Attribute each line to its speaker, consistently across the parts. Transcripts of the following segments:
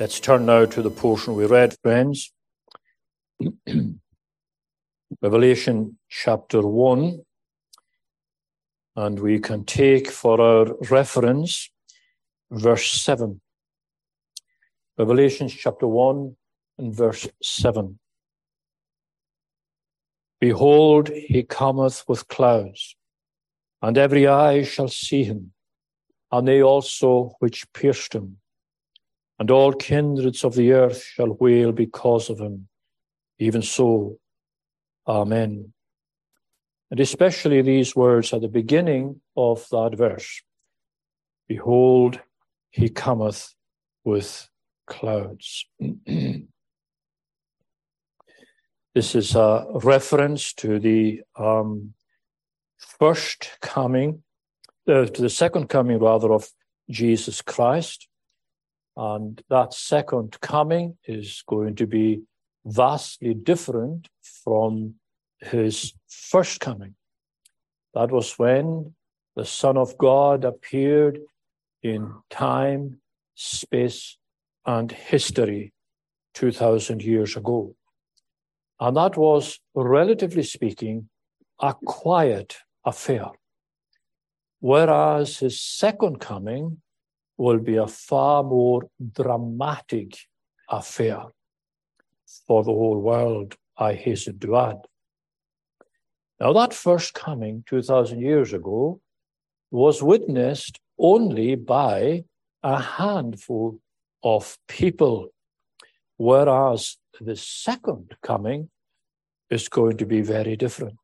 Speaker 1: Let's turn now to the portion we read, friends. Revelation chapter 1. And we can take for our reference verse 7. Revelation chapter 1 and verse 7. Behold, he cometh with clouds, and every eye shall see him, and they also which pierced him and all kindreds of the earth shall wail because of him. Even so, Amen. And especially these words at the beginning of that verse Behold, he cometh with clouds. this is a reference to the um, first coming, uh, to the second coming, rather, of Jesus Christ. And that second coming is going to be vastly different from his first coming. That was when the Son of God appeared in time, space, and history 2,000 years ago. And that was, relatively speaking, a quiet affair. Whereas his second coming will be a far more dramatic affair for the whole world, I hasten to add. Now, that first coming 2,000 years ago was witnessed only by a handful of people, whereas the second coming is going to be very different.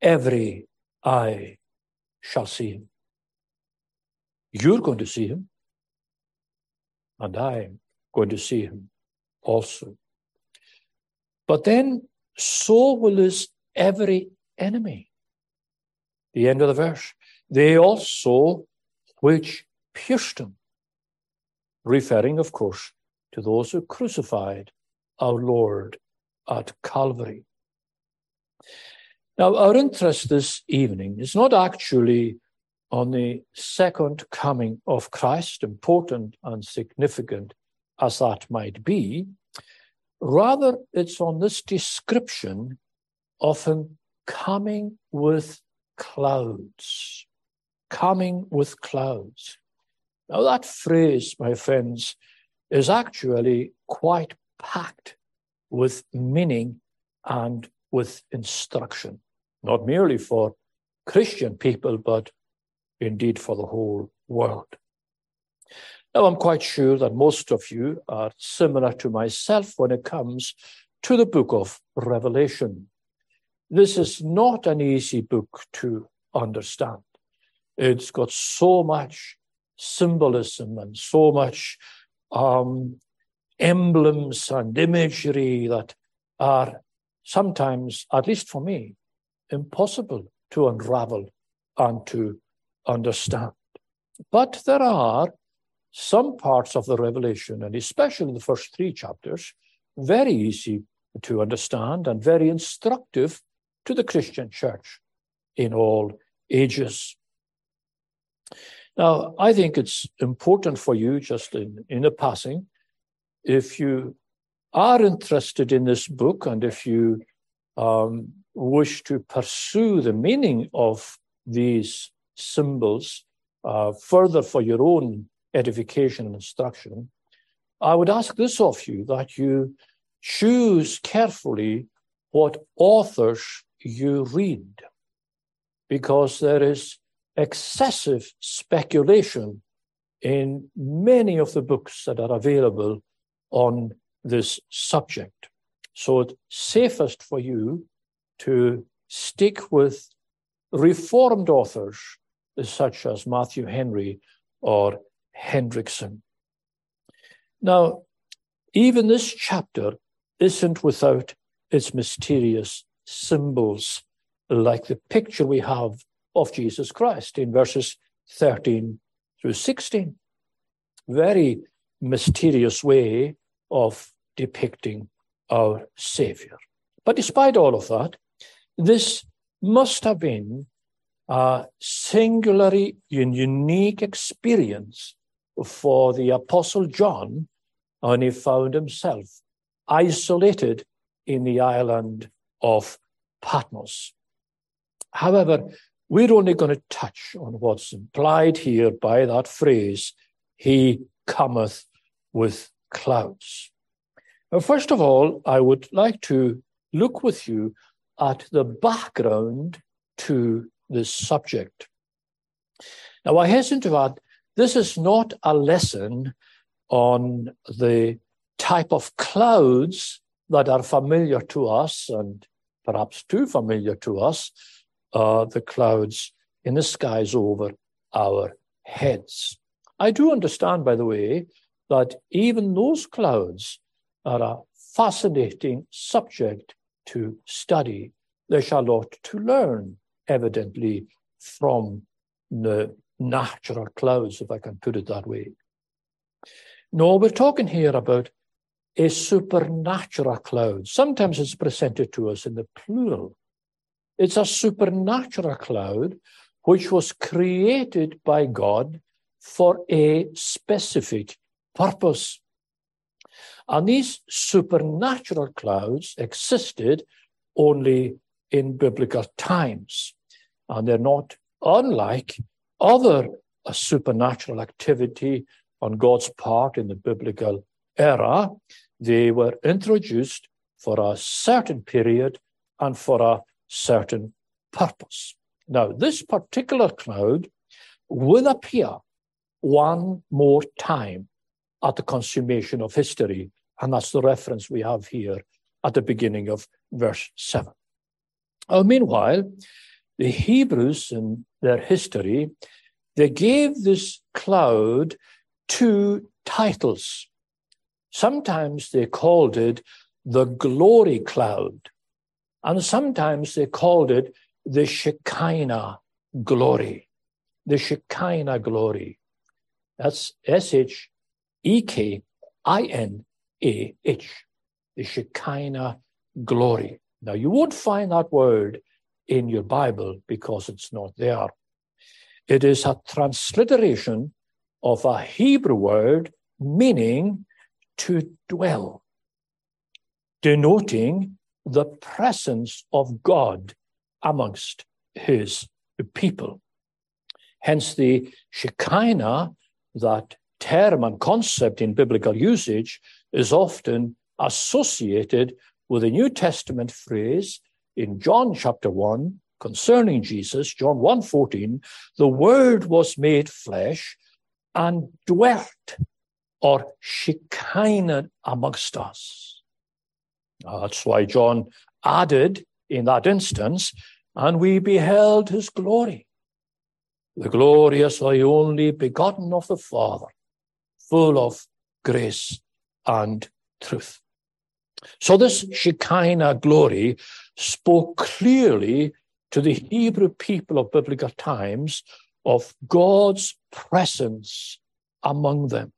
Speaker 1: Every eye shall see him. You're going to see him, and I'm going to see him also. But then, so will his every enemy. The end of the verse. They also which pierced him. Referring, of course, to those who crucified our Lord at Calvary. Now, our interest this evening is not actually on the second coming of Christ, important and significant as that might be. Rather, it's on this description of him coming with clouds. Coming with clouds. Now, that phrase, my friends, is actually quite packed with meaning and with instruction, not merely for Christian people, but indeed for the whole world. Now, I'm quite sure that most of you are similar to myself when it comes to the book of Revelation. This is not an easy book to understand. It's got so much symbolism and so much um, emblems and imagery that are sometimes, at least for me, impossible to unravel and to understand. But there are some parts of the Revelation, and especially the first three chapters, very easy to understand and very instructive to the Christian church in all ages. Now, I think it's important for you, just in, in a passing, if you are interested in this book and if you um, wish to pursue the meaning of these symbols uh, further for your own edification and instruction, I would ask this of you that you choose carefully what authors you read, because there is excessive speculation in many of the books that are available on this subject. So it's safest for you to stick with Reformed authors such as Matthew Henry or Hendriksen. Now, even this chapter isn't without its mysterious symbols, like the picture we have of Jesus Christ in verses 13 through 16. Very mysterious way of depicting our Savior. But despite all of that, this must have been a singularly and unique experience for the Apostle John when he found himself isolated in the island of Patmos. However, we're only going to touch on what's implied here by that phrase, He cometh with clouds. Now, first of all, I would like to look with you at the background to this subject. Now, I hasten to add, this is not a lesson on the type of clouds that are familiar to us and perhaps too familiar to us, uh, the clouds in the skies over our heads. I do understand, by the way, that even those clouds are a fascinating subject to study. There's a lot to learn, evidently, from the natural clouds, if I can put it that way. No, we're talking here about a supernatural cloud. Sometimes it's presented to us in the plural. It's a supernatural cloud which was created by God for a specific purpose. And these supernatural clouds existed only in biblical times. And they're not unlike other uh, supernatural activity on God's part in the biblical era. They were introduced for a certain period and for a certain purpose. Now, this particular cloud will appear one more time at the consummation of history, and that's the reference we have here at the beginning of verse 7. Uh, meanwhile, the Hebrews in their history, they gave this cloud two titles. Sometimes they called it the glory cloud, and sometimes they called it the Shekinah glory. The Shekinah glory. That's S H E K I N A H. The Shekinah glory. Now, you won't find that word in your Bible because it's not there. It is a transliteration of a Hebrew word meaning to dwell, denoting the presence of God amongst his people. Hence, the Shekinah, that term and concept in biblical usage, is often associated with a New Testament phrase in John chapter 1 concerning Jesus, John 1:14, the word was made flesh and dwelt or Shekinah amongst us. That's why John added in that instance, and we beheld his glory. The glory as the only begotten of the Father, full of grace and truth. So this Shekinah glory spoke clearly to the Hebrew people of biblical times of God's presence among them.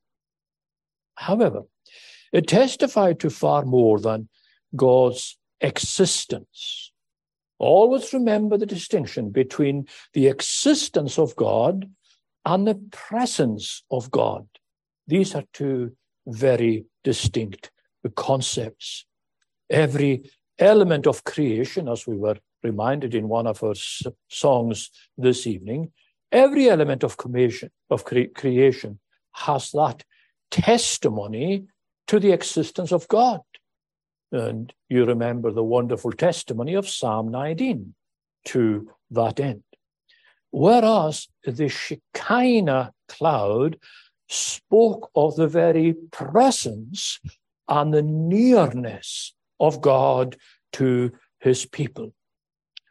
Speaker 1: However, it testified to far more than God's existence. Always remember the distinction between the existence of God and the presence of God. These are two very distinct concepts. Every element of creation, as we were reminded in one of our songs this evening, every element of creation, of cre- creation has that testimony to the existence of God. And you remember the wonderful testimony of Psalm 19 to that end. Whereas the Shekinah cloud spoke of the very presence and the nearness of God to his people.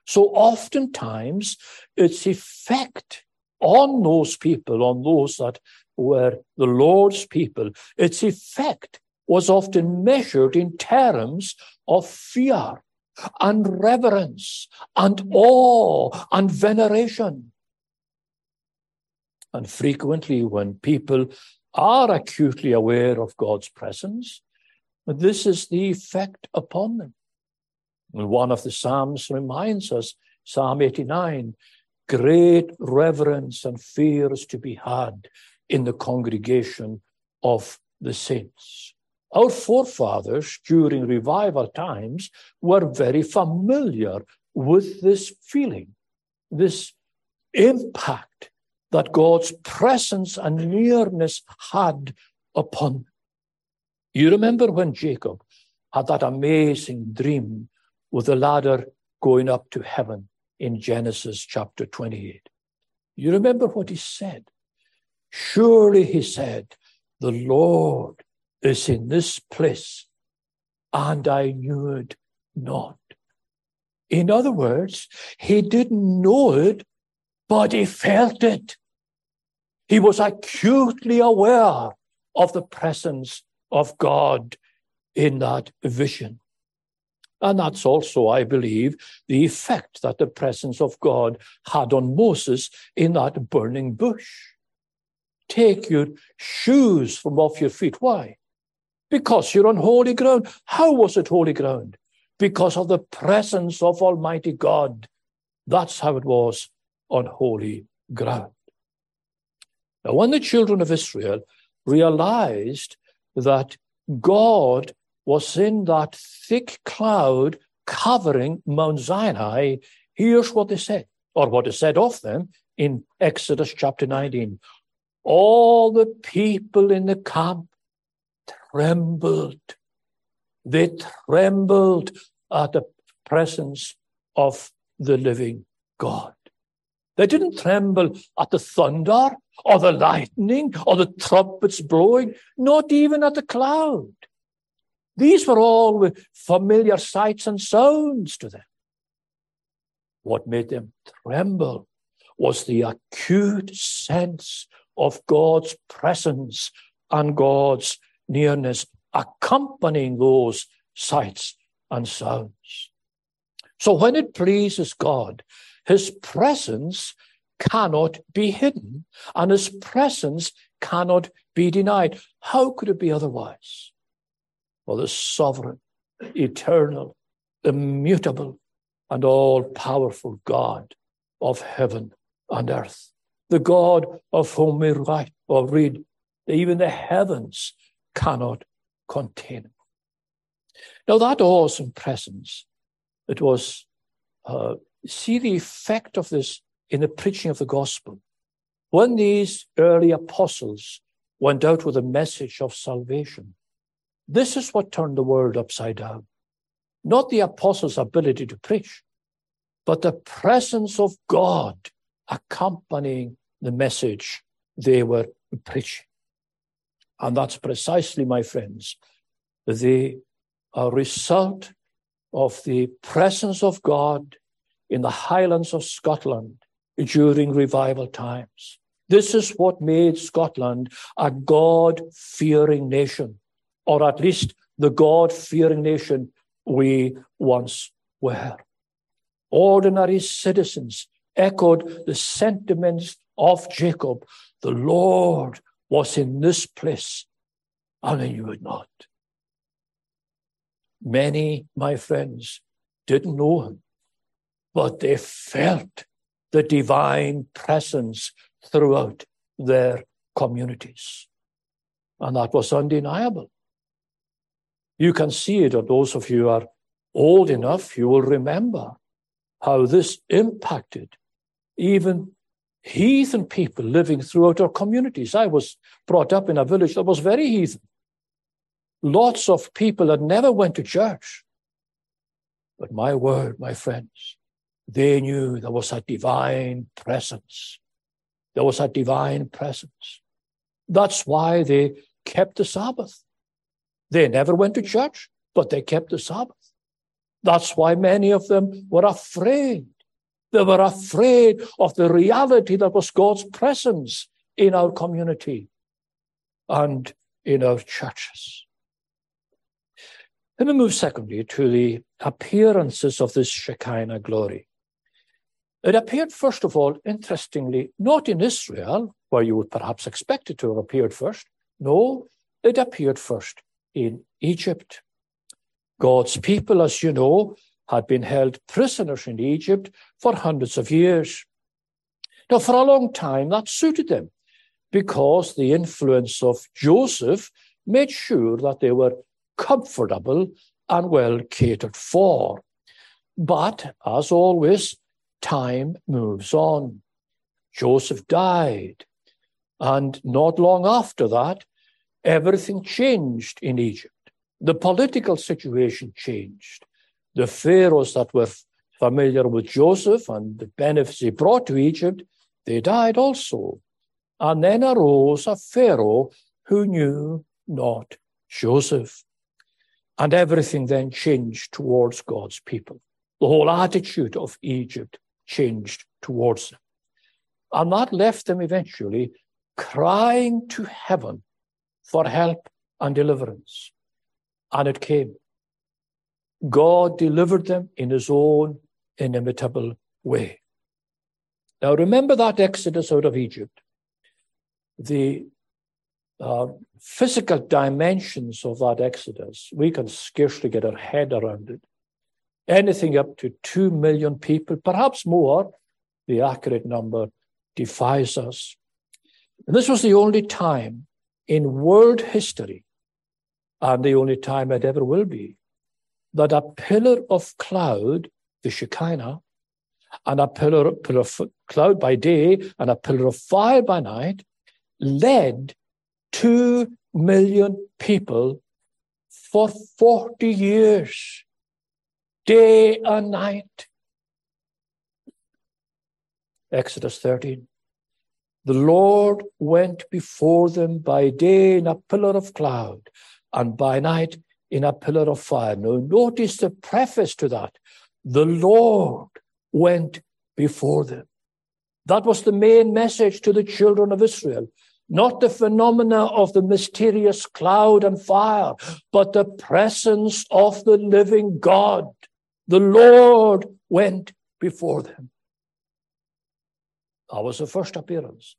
Speaker 1: So oftentimes its effect on those people, on those that were the Lord's people, its effect was often measured in terms of fear and reverence and awe and veneration. And frequently, when people are acutely aware of God's presence, this is the effect upon them. And one of the Psalms reminds us, Psalm 89, great reverence and fear is to be had in the congregation of the saints. Our forefathers during revival times were very familiar with this feeling, this impact that God's presence and nearness had upon them. You remember when Jacob had that amazing dream with the ladder going up to heaven in Genesis chapter 28. You remember what he said? Surely, he said, the Lord is in this place, and I knew it not. In other words, he didn't know it, but he felt it. He was acutely aware of the presence of God in that vision. And that's also, I believe, the effect that the presence of God had on Moses in that burning bush. Take your shoes from off your feet. Why? Because you're on holy ground. How was it holy ground? Because of the presence of Almighty God. That's how it was on holy ground. Now, when the children of Israel realized that God was in that thick cloud covering Mount Sinai, here's what they said, or what is said of them in Exodus chapter 19. All the people in the camp trembled. They trembled at the presence of the living God. They didn't tremble at the thunder or the lightning or the trumpets blowing, not even at the cloud. These were all familiar sights and sounds to them. What made them tremble was the acute sense of God's presence and God's nearness accompanying those sights and sounds. So when it pleases God, his presence cannot be hidden and his presence cannot be denied. How could it be otherwise? Well, the sovereign, eternal, immutable, and all powerful God of heaven and earth, the God of whom we write or read, even the heavens cannot contain him. Now, that awesome presence, it was, uh, see the effect of this in the preaching of the gospel. When these early apostles went out with a message of salvation, this is what turned the world upside down. Not the apostles' ability to preach, but the presence of God accompanying the message they were preaching. And that's precisely, my friends, the result of the presence of God in the highlands of Scotland during revival times. This is what made Scotland a God fearing nation, or at least the God fearing nation we once were. Ordinary citizens echoed the sentiments of Jacob. The Lord was in this place, and I knew it not. Many, my friends, didn't know him, but they felt the divine presence throughout their communities. And that was undeniable. You can see it, or those of you who are old enough, you will remember how this impacted even heathen people living throughout our communities. I was brought up in a village that was very heathen. Lots of people that never went to church. But my word, my friends, they knew there was a divine presence. There was a divine presence. That's why they kept the Sabbath. They never went to church, but they kept the Sabbath. That's why many of them were afraid they were afraid of the reality that was God's presence in our community and in our churches. Let me move secondly to the appearances of this Shekinah glory. It appeared, first of all, interestingly, not in Israel, where you would perhaps expect it to have appeared first. No, it appeared first in Egypt. God's people, as you know, had been held prisoners in Egypt for hundreds of years. Now, for a long time, that suited them because the influence of Joseph made sure that they were comfortable and well catered for. But as always, time moves on. Joseph died, and not long after that, everything changed in Egypt. The political situation changed. The pharaohs that were familiar with Joseph and the benefits he brought to Egypt, they died also. And then arose a Pharaoh who knew not Joseph. And everything then changed towards God's people. The whole attitude of Egypt changed towards them. And that left them eventually crying to heaven for help and deliverance. And it came. God delivered them in his own inimitable way. Now remember that exodus out of Egypt. The uh, physical dimensions of that exodus, we can scarcely get our head around it. Anything up to 2 million people, perhaps more, the accurate number defies us. And this was the only time in world history, and the only time it ever will be, that a pillar of cloud, the Shekinah, and a pillar, pillar of cloud by day and a pillar of fire by night led two million people for 40 years, day and night. Exodus 13. The Lord went before them by day in a pillar of cloud and by night in a pillar of fire. Now, notice the preface to that. The Lord went before them. That was the main message to the children of Israel. Not the phenomena of the mysterious cloud and fire, but the presence of the living God. The Lord went before them. That was the first appearance.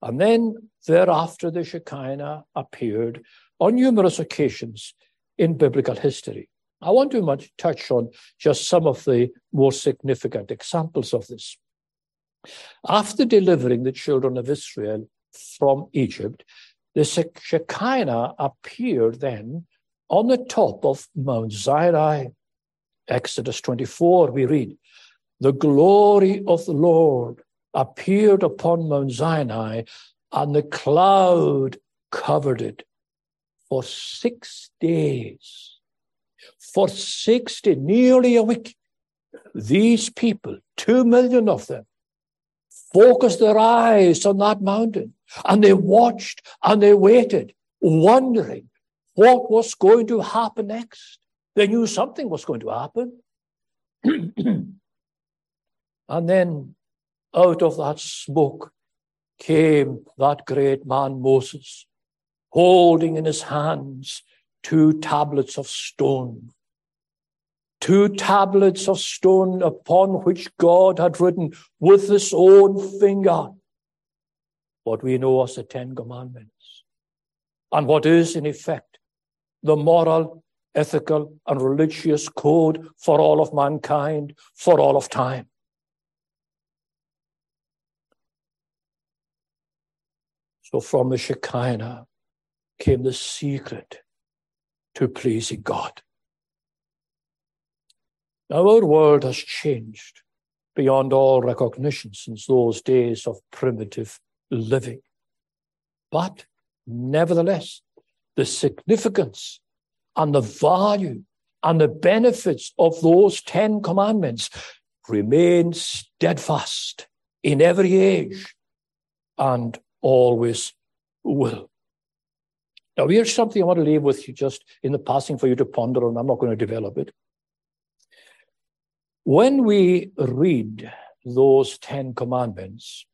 Speaker 1: And then thereafter, the Shekinah appeared on numerous occasions in biblical history. I want to much touch on just some of the more significant examples of this. After delivering the children of Israel from Egypt, the Shekinah appeared then on the top of Mount Sinai. Exodus 24, we read, The glory of the Lord appeared upon Mount Sinai, and the cloud covered it for six days. For 60, nearly a week, these people, two million of them, focused their eyes on that mountain and they watched and they waited, wondering what was going to happen next. They knew something was going to happen. and then out of that smoke came that great man Moses, holding in his hands two tablets of stone. Two tablets of stone upon which God had written with his own finger what we know as the Ten Commandments. And what is, in effect, the moral, ethical, and religious code for all of mankind for all of time. So from the Shekinah came the secret to pleasing God. Now, our world has changed beyond all recognition since those days of primitive living. But nevertheless, the significance and the value and the benefits of those Ten Commandments remain steadfast in every age and always will. Now, here's something I want to leave with you just in the passing for you to ponder, on. I'm not going to develop it. When we read those Ten Commandments,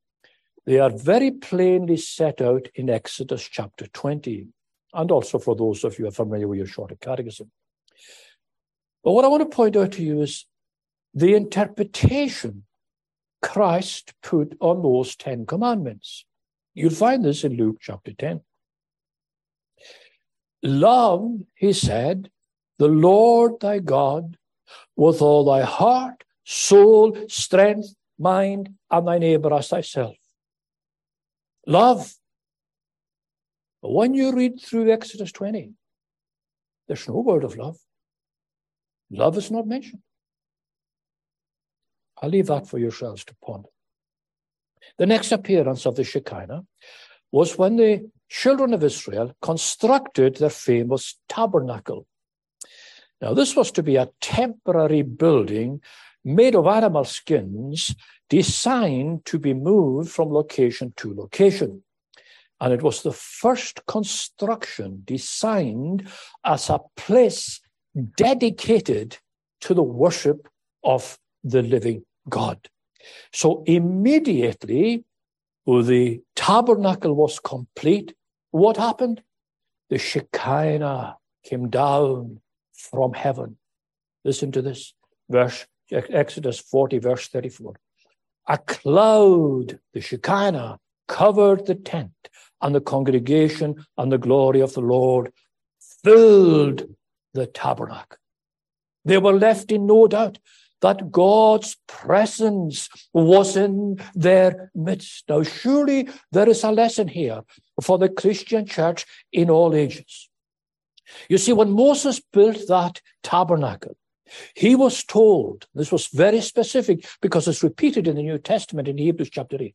Speaker 1: they are very plainly set out in Exodus chapter 20, and also for those of you who are familiar with your shorter catechism. But what I want to point out to you is the interpretation Christ put on those Ten Commandments. You'll find this in Luke chapter 10. Love, he said, the Lord thy God with all thy heart, soul, strength, mind, and thy neighbor as thyself. Love When you read through Exodus 20, there's no word of love. Love is not mentioned. I'll leave that for yourselves to ponder. The next appearance of the Shekinah was when the children of Israel constructed their famous tabernacle. Now, this was to be a temporary building made of animal skins designed to be moved from location to location. And it was the first construction designed as a place dedicated to the worship of the living God. So immediately the tabernacle was complete. What happened? The Shekinah came down from heaven. Listen to this verse, Exodus 40, verse 34. A cloud, the Shekinah, covered the tent, and the congregation and the glory of the Lord filled the tabernacle. They were left in no doubt that God's presence was in their midst. Now, surely there is a lesson here for the Christian church in all ages. You see, when Moses built that tabernacle, he was told, this was very specific because it's repeated in the New Testament in Hebrews chapter 8.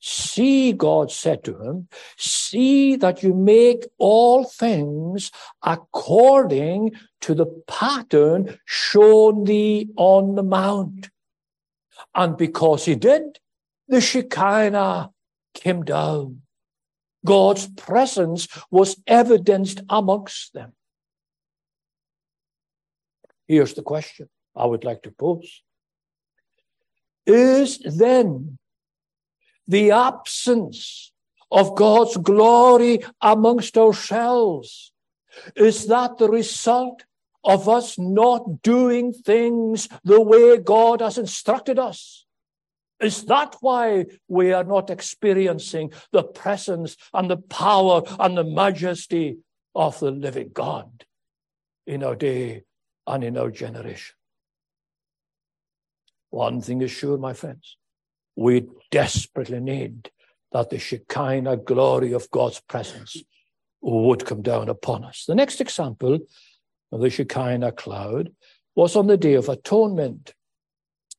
Speaker 1: See, God said to him, see that you make all things according to the pattern shown thee on the mount. And because he did, the Shekinah came down. God's presence was evidenced amongst them. Here's the question I would like to pose. Is then the absence of God's glory amongst ourselves? Is that the result of us not doing things the way God has instructed us? Is that why we are not experiencing the presence and the power and the majesty of the living God in our day and in our generation? One thing is sure, my friends we desperately need that the Shekinah glory of God's presence would come down upon us. The next example of the Shekinah cloud was on the Day of Atonement.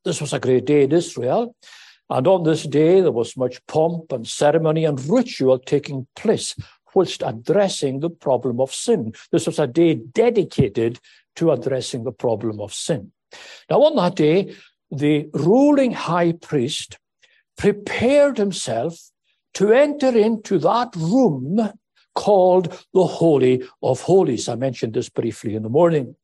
Speaker 1: This was a great day in Israel, and on this day there was much pomp and ceremony and ritual taking place whilst addressing the problem of sin. This was a day dedicated to addressing the problem of sin. Now, on that day, the ruling high priest prepared himself to enter into that room called the Holy of Holies. I mentioned this briefly in the morning.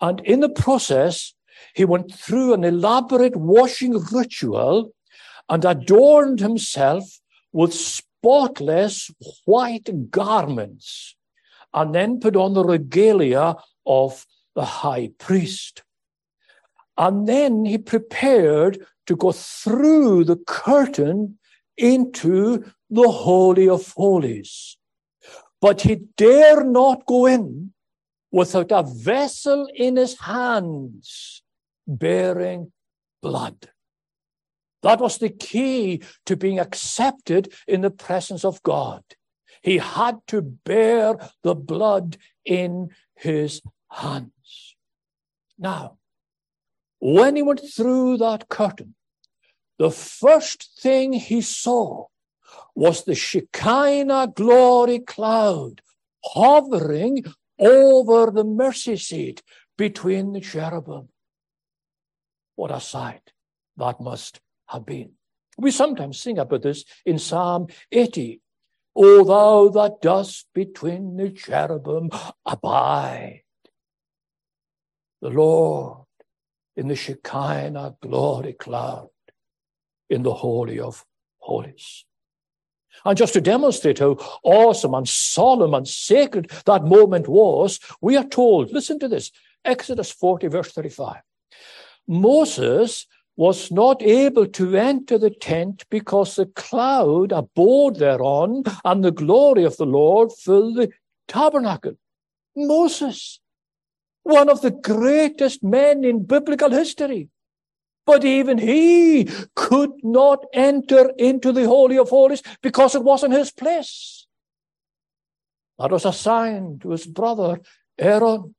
Speaker 1: And in the process, he went through an elaborate washing ritual and adorned himself with spotless white garments, and then put on the regalia of the high priest. And then he prepared to go through the curtain into the Holy of Holies. But he dare not go in without a vessel in his hands bearing blood. That was the key to being accepted in the presence of God. He had to bear the blood in his hands. Now, when he went through that curtain, the first thing he saw was the Shekinah glory cloud hovering over the mercy seat between the cherubim. What a sight that must have been. We sometimes sing about this in Psalm 80. O thou that dost between the cherubim abide. The Lord in the Shekinah glory cloud in the Holy of Holies. And just to demonstrate how awesome and solemn and sacred that moment was, we are told, listen to this Exodus 40, verse 35. Moses was not able to enter the tent because the cloud abode thereon and the glory of the Lord filled the tabernacle. Moses, one of the greatest men in biblical history. But even he could not enter into the Holy of Holies because it wasn't his place. That was assigned to his brother Aaron.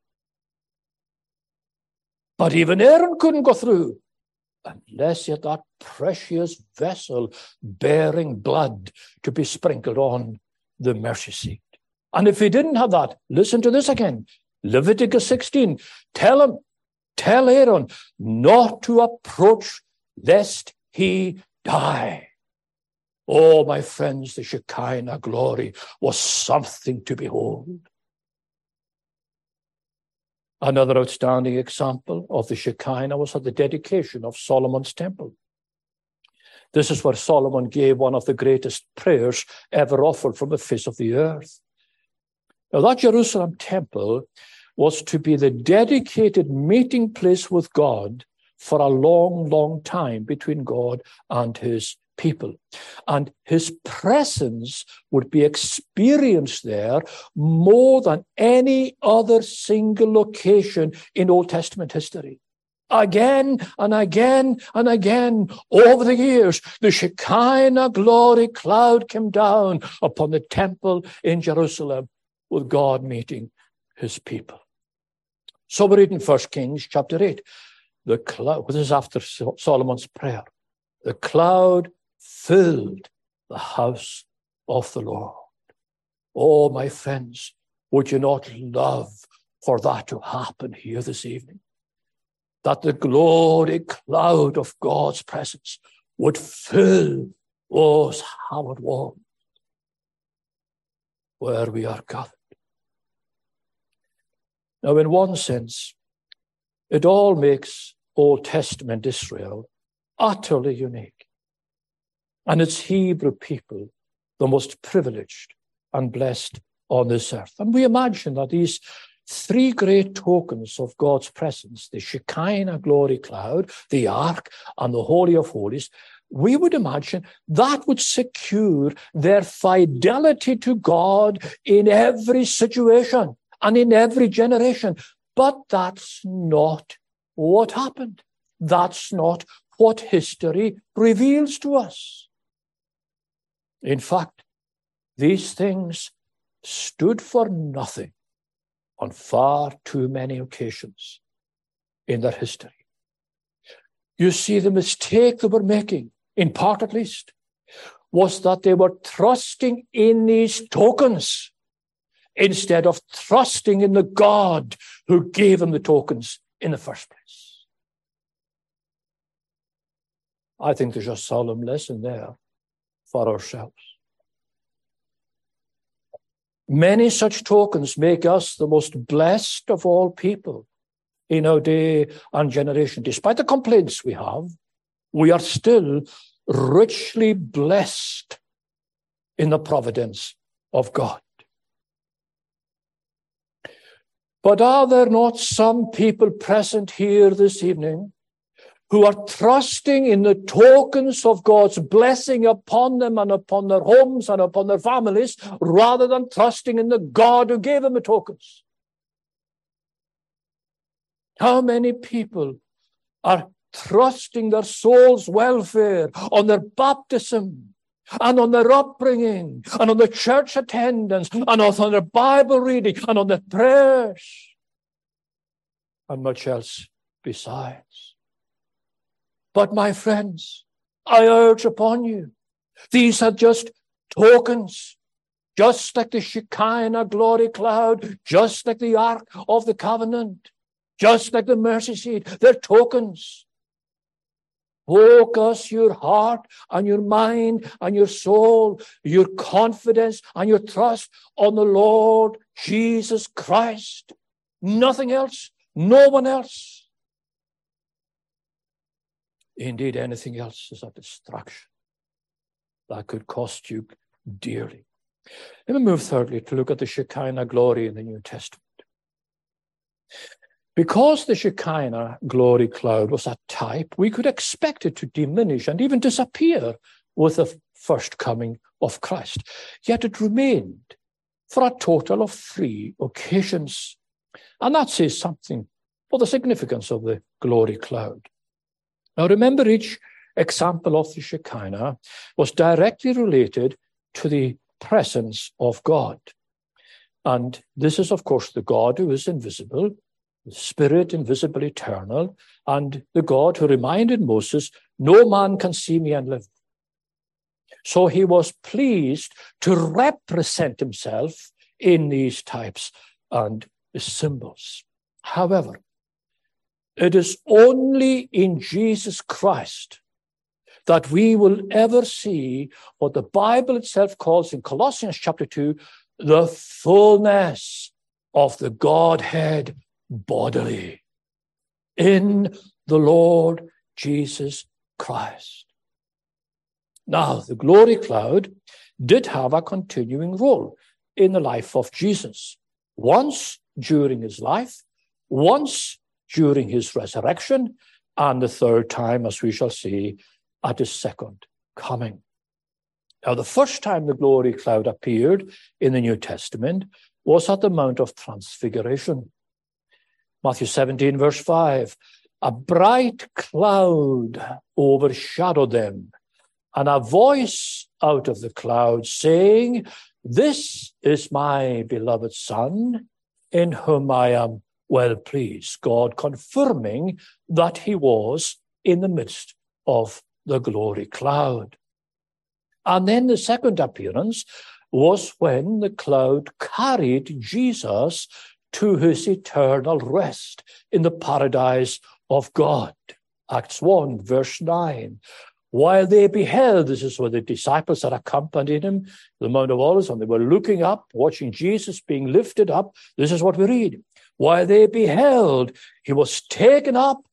Speaker 1: But even Aaron couldn't go through unless he had that precious vessel bearing blood to be sprinkled on the mercy seat. And if he didn't have that, listen to this again. Leviticus 16. Tell him, tell Aaron not to approach lest he die. Oh, my friends, the Shekinah glory was something to behold. Another outstanding example of the Shekinah was at the dedication of Solomon's temple. This is where Solomon gave one of the greatest prayers ever offered from the face of the earth. Now, that Jerusalem temple was to be the dedicated meeting place with God for a long, long time between God and his people. And his presence would be experienced there more than any other single location in Old Testament history. Again and again and again over the years, the Shekinah glory cloud came down upon the temple in Jerusalem with God meeting his people. So we read in 1 Kings chapter 8, the cloud, this is after Solomon's prayer, the cloud filled the house of the Lord. Oh, my friends, would you not love for that to happen here this evening? That the glory cloud of God's presence would fill oh, those hallowed walls where we are gathered. Now, in one sense, it all makes Old Testament Israel utterly unique and its Hebrew people the most privileged and blessed on this earth. And we imagine that these three great tokens of God's presence, the Shekinah glory cloud, the ark, and the Holy of Holies, we would imagine that would secure their fidelity to God in every situation and in every generation. But that's not what happened. That's not what history reveals to us. In fact, these things stood for nothing on far too many occasions in their history. You see, the mistake they were making, in part at least, was that they were trusting in these tokens instead of trusting in the God who gave them the tokens in the first place. I think there's a solemn lesson there for ourselves. Many such tokens make us the most blessed of all people in our day and generation. Despite the complaints we have, we are still richly blessed in the providence of God. But are there not some people present here this evening who are trusting in the tokens of God's blessing upon them and upon their homes and upon their families rather than trusting in the God who gave them the tokens. How many people are trusting their soul's welfare on their baptism and on their upbringing and on the church attendance and on their Bible reading and on their prayers and much else besides? But my friends, I urge upon you, these are just tokens, just like the Shekinah glory cloud, just like the Ark of the Covenant, just like the mercy seat. They're tokens. Focus your heart and your mind and your soul, your confidence and your trust on the Lord Jesus Christ. Nothing else, no one else. Indeed, anything else is a distraction that could cost you dearly. Let me move thirdly to look at the Shekinah glory in the New Testament. Because the Shekinah glory cloud was a type, we could expect it to diminish and even disappear with the first coming of Christ. Yet it remained for a total of three occasions. And that says something for the significance of the glory cloud. Now remember, each example of the Shekinah was directly related to the presence of God. And this is, of course, the God who is invisible, Spirit invisible, eternal, and the God who reminded Moses, No man can see me and live. So he was pleased to represent himself in these types and symbols. However, it is only in Jesus Christ that we will ever see what the Bible itself calls in Colossians chapter 2 the fullness of the Godhead bodily in the Lord Jesus Christ. Now, the glory cloud did have a continuing role in the life of Jesus. Once during his life, once during his resurrection, and the third time, as we shall see, at his second coming. Now, the first time the glory cloud appeared in the New Testament was at the Mount of Transfiguration. Matthew 17, verse 5 A bright cloud overshadowed them, and a voice out of the cloud saying, This is my beloved Son, in whom I am well pleased. God confirming that he was in the midst of the glory cloud. And then the second appearance was when the cloud carried Jesus to his eternal rest in the paradise of God. Acts 1, verse 9. While they beheld, this is where the disciples had accompanied him, the Mount of Olives, and they were looking up, watching Jesus being lifted up. This is what we read. While they beheld, he was taken up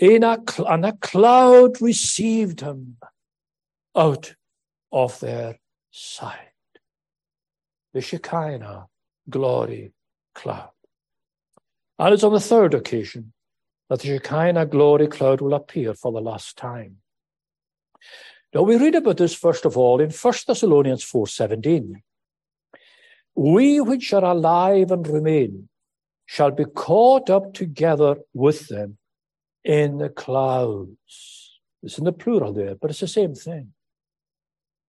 Speaker 1: in a, and a cloud received him out of their sight. The Shekinah glory cloud. And it's on the third occasion that the Shekinah glory cloud will appear for the last time. Now we read about this first of all in 1 Thessalonians 4:17. We which are alive and remain shall be caught up together with them in the clouds. It's in the plural there, but it's the same thing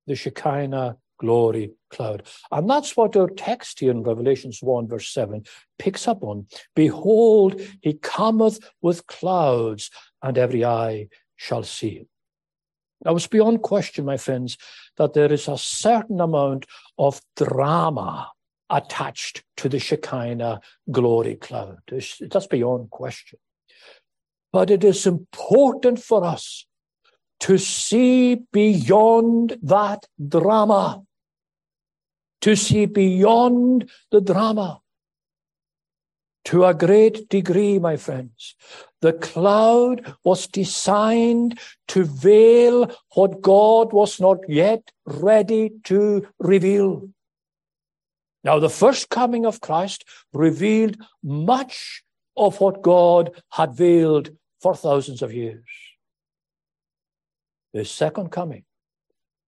Speaker 1: the Shekinah glory cloud. And that's what our text here in Revelations 1, verse 7 picks up on. Behold, he cometh with clouds, and every eye shall see him. Now, it's beyond question, my friends, that there is a certain amount of drama attached to the Shekinah glory cloud. That's beyond question. But it is important for us to see beyond that drama, to see beyond the drama. To a great degree, my friends, the cloud was designed to veil what God was not yet ready to reveal. Now, the first coming of Christ revealed much of what God had veiled for thousands of years the second coming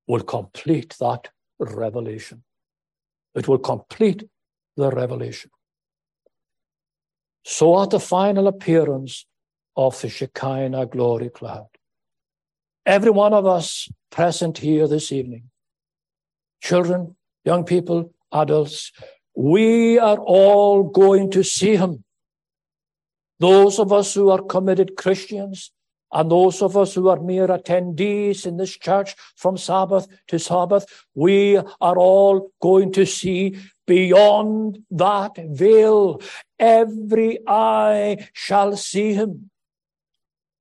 Speaker 1: will complete that revelation. It will complete the revelation. So at the final appearance of the Shekinah glory cloud, every one of us present here this evening, children, young people, adults, we are all going to see him. Those of us who are committed Christians, and those of us who are mere attendees in this church from Sabbath to Sabbath, we are all going to see beyond that veil. Every eye shall see him.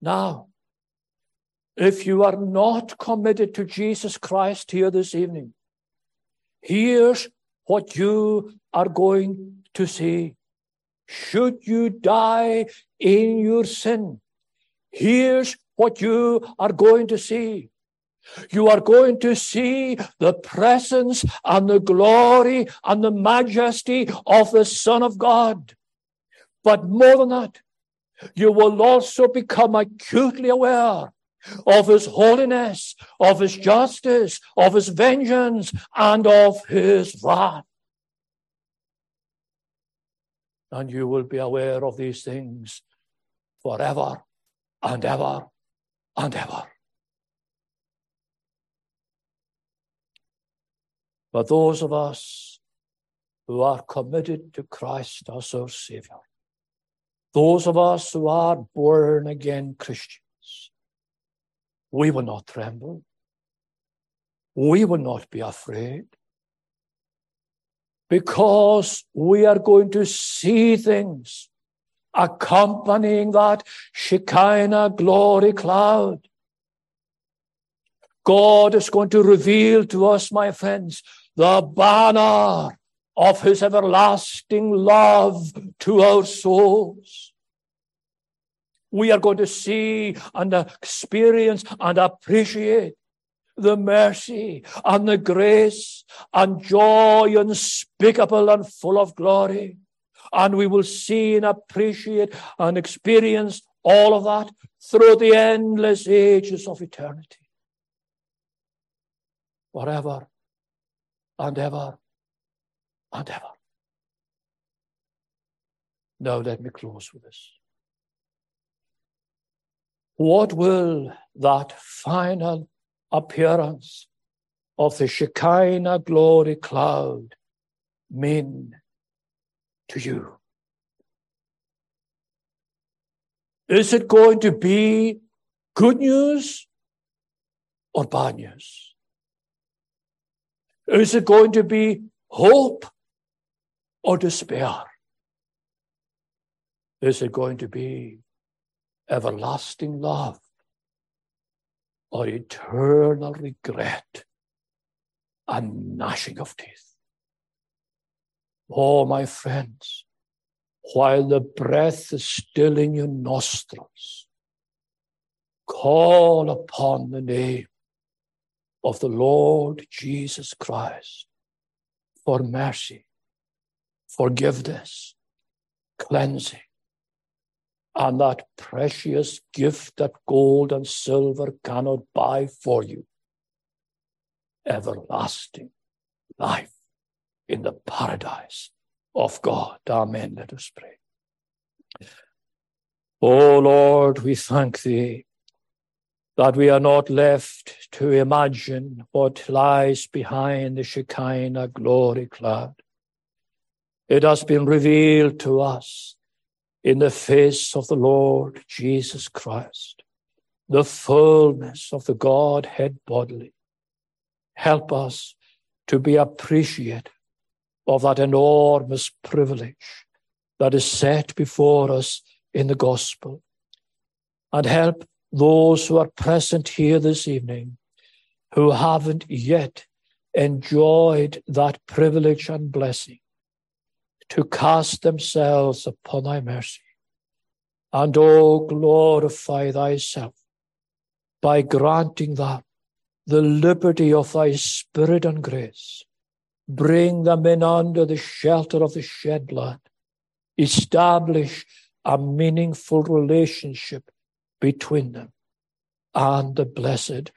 Speaker 1: Now, if you are not committed to Jesus Christ here this evening, here's what you are going to see. Should you die in your sin, Here's what you are going to see. You are going to see the presence and the glory and the majesty of the Son of God. But more than that, you will also become acutely aware of his holiness, of his justice, of his vengeance, and of his wrath. And you will be aware of these things forever and ever and ever. But those of us who are committed to Christ as our Savior, those of us who are born again Christians, we will not tremble. We will not be afraid because we are going to see things accompanying that Shekinah glory cloud. God is going to reveal to us, my friends, the banner of his everlasting love to our souls. We are going to see and experience and appreciate the mercy and the grace and joy unspeakable and full of glory. And we will see and appreciate and experience all of that through the endless ages of eternity. Forever and ever and ever. Now let me close with this. What will that final appearance of the Shekinah glory cloud mean to you? Is it going to be good news or bad news? Is it going to be hope or despair? Is it going to be everlasting love or eternal regret and gnashing of teeth? Oh, my friends, while the breath is still in your nostrils, call upon the name of the Lord Jesus Christ for mercy, forgiveness, cleansing, and that precious gift that gold and silver cannot buy for you everlasting life in the paradise of God. Amen. Let us pray. O Lord, we thank thee that we are not left to imagine what lies behind the Shekinah glory cloud. It has been revealed to us in the face of the Lord Jesus Christ, the fullness of the Godhead bodily. Help us to be appreciative of that enormous privilege that is set before us in the gospel and help those who are present here this evening who haven't yet enjoyed that privilege and blessing to cast themselves upon thy mercy. And oh, glorify thyself by granting them the liberty of thy spirit and grace. Bring them in under the shelter of the shed blood. Establish a meaningful relationship between them and the blessed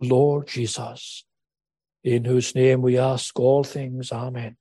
Speaker 1: Lord Jesus, in whose name we ask all things. Amen.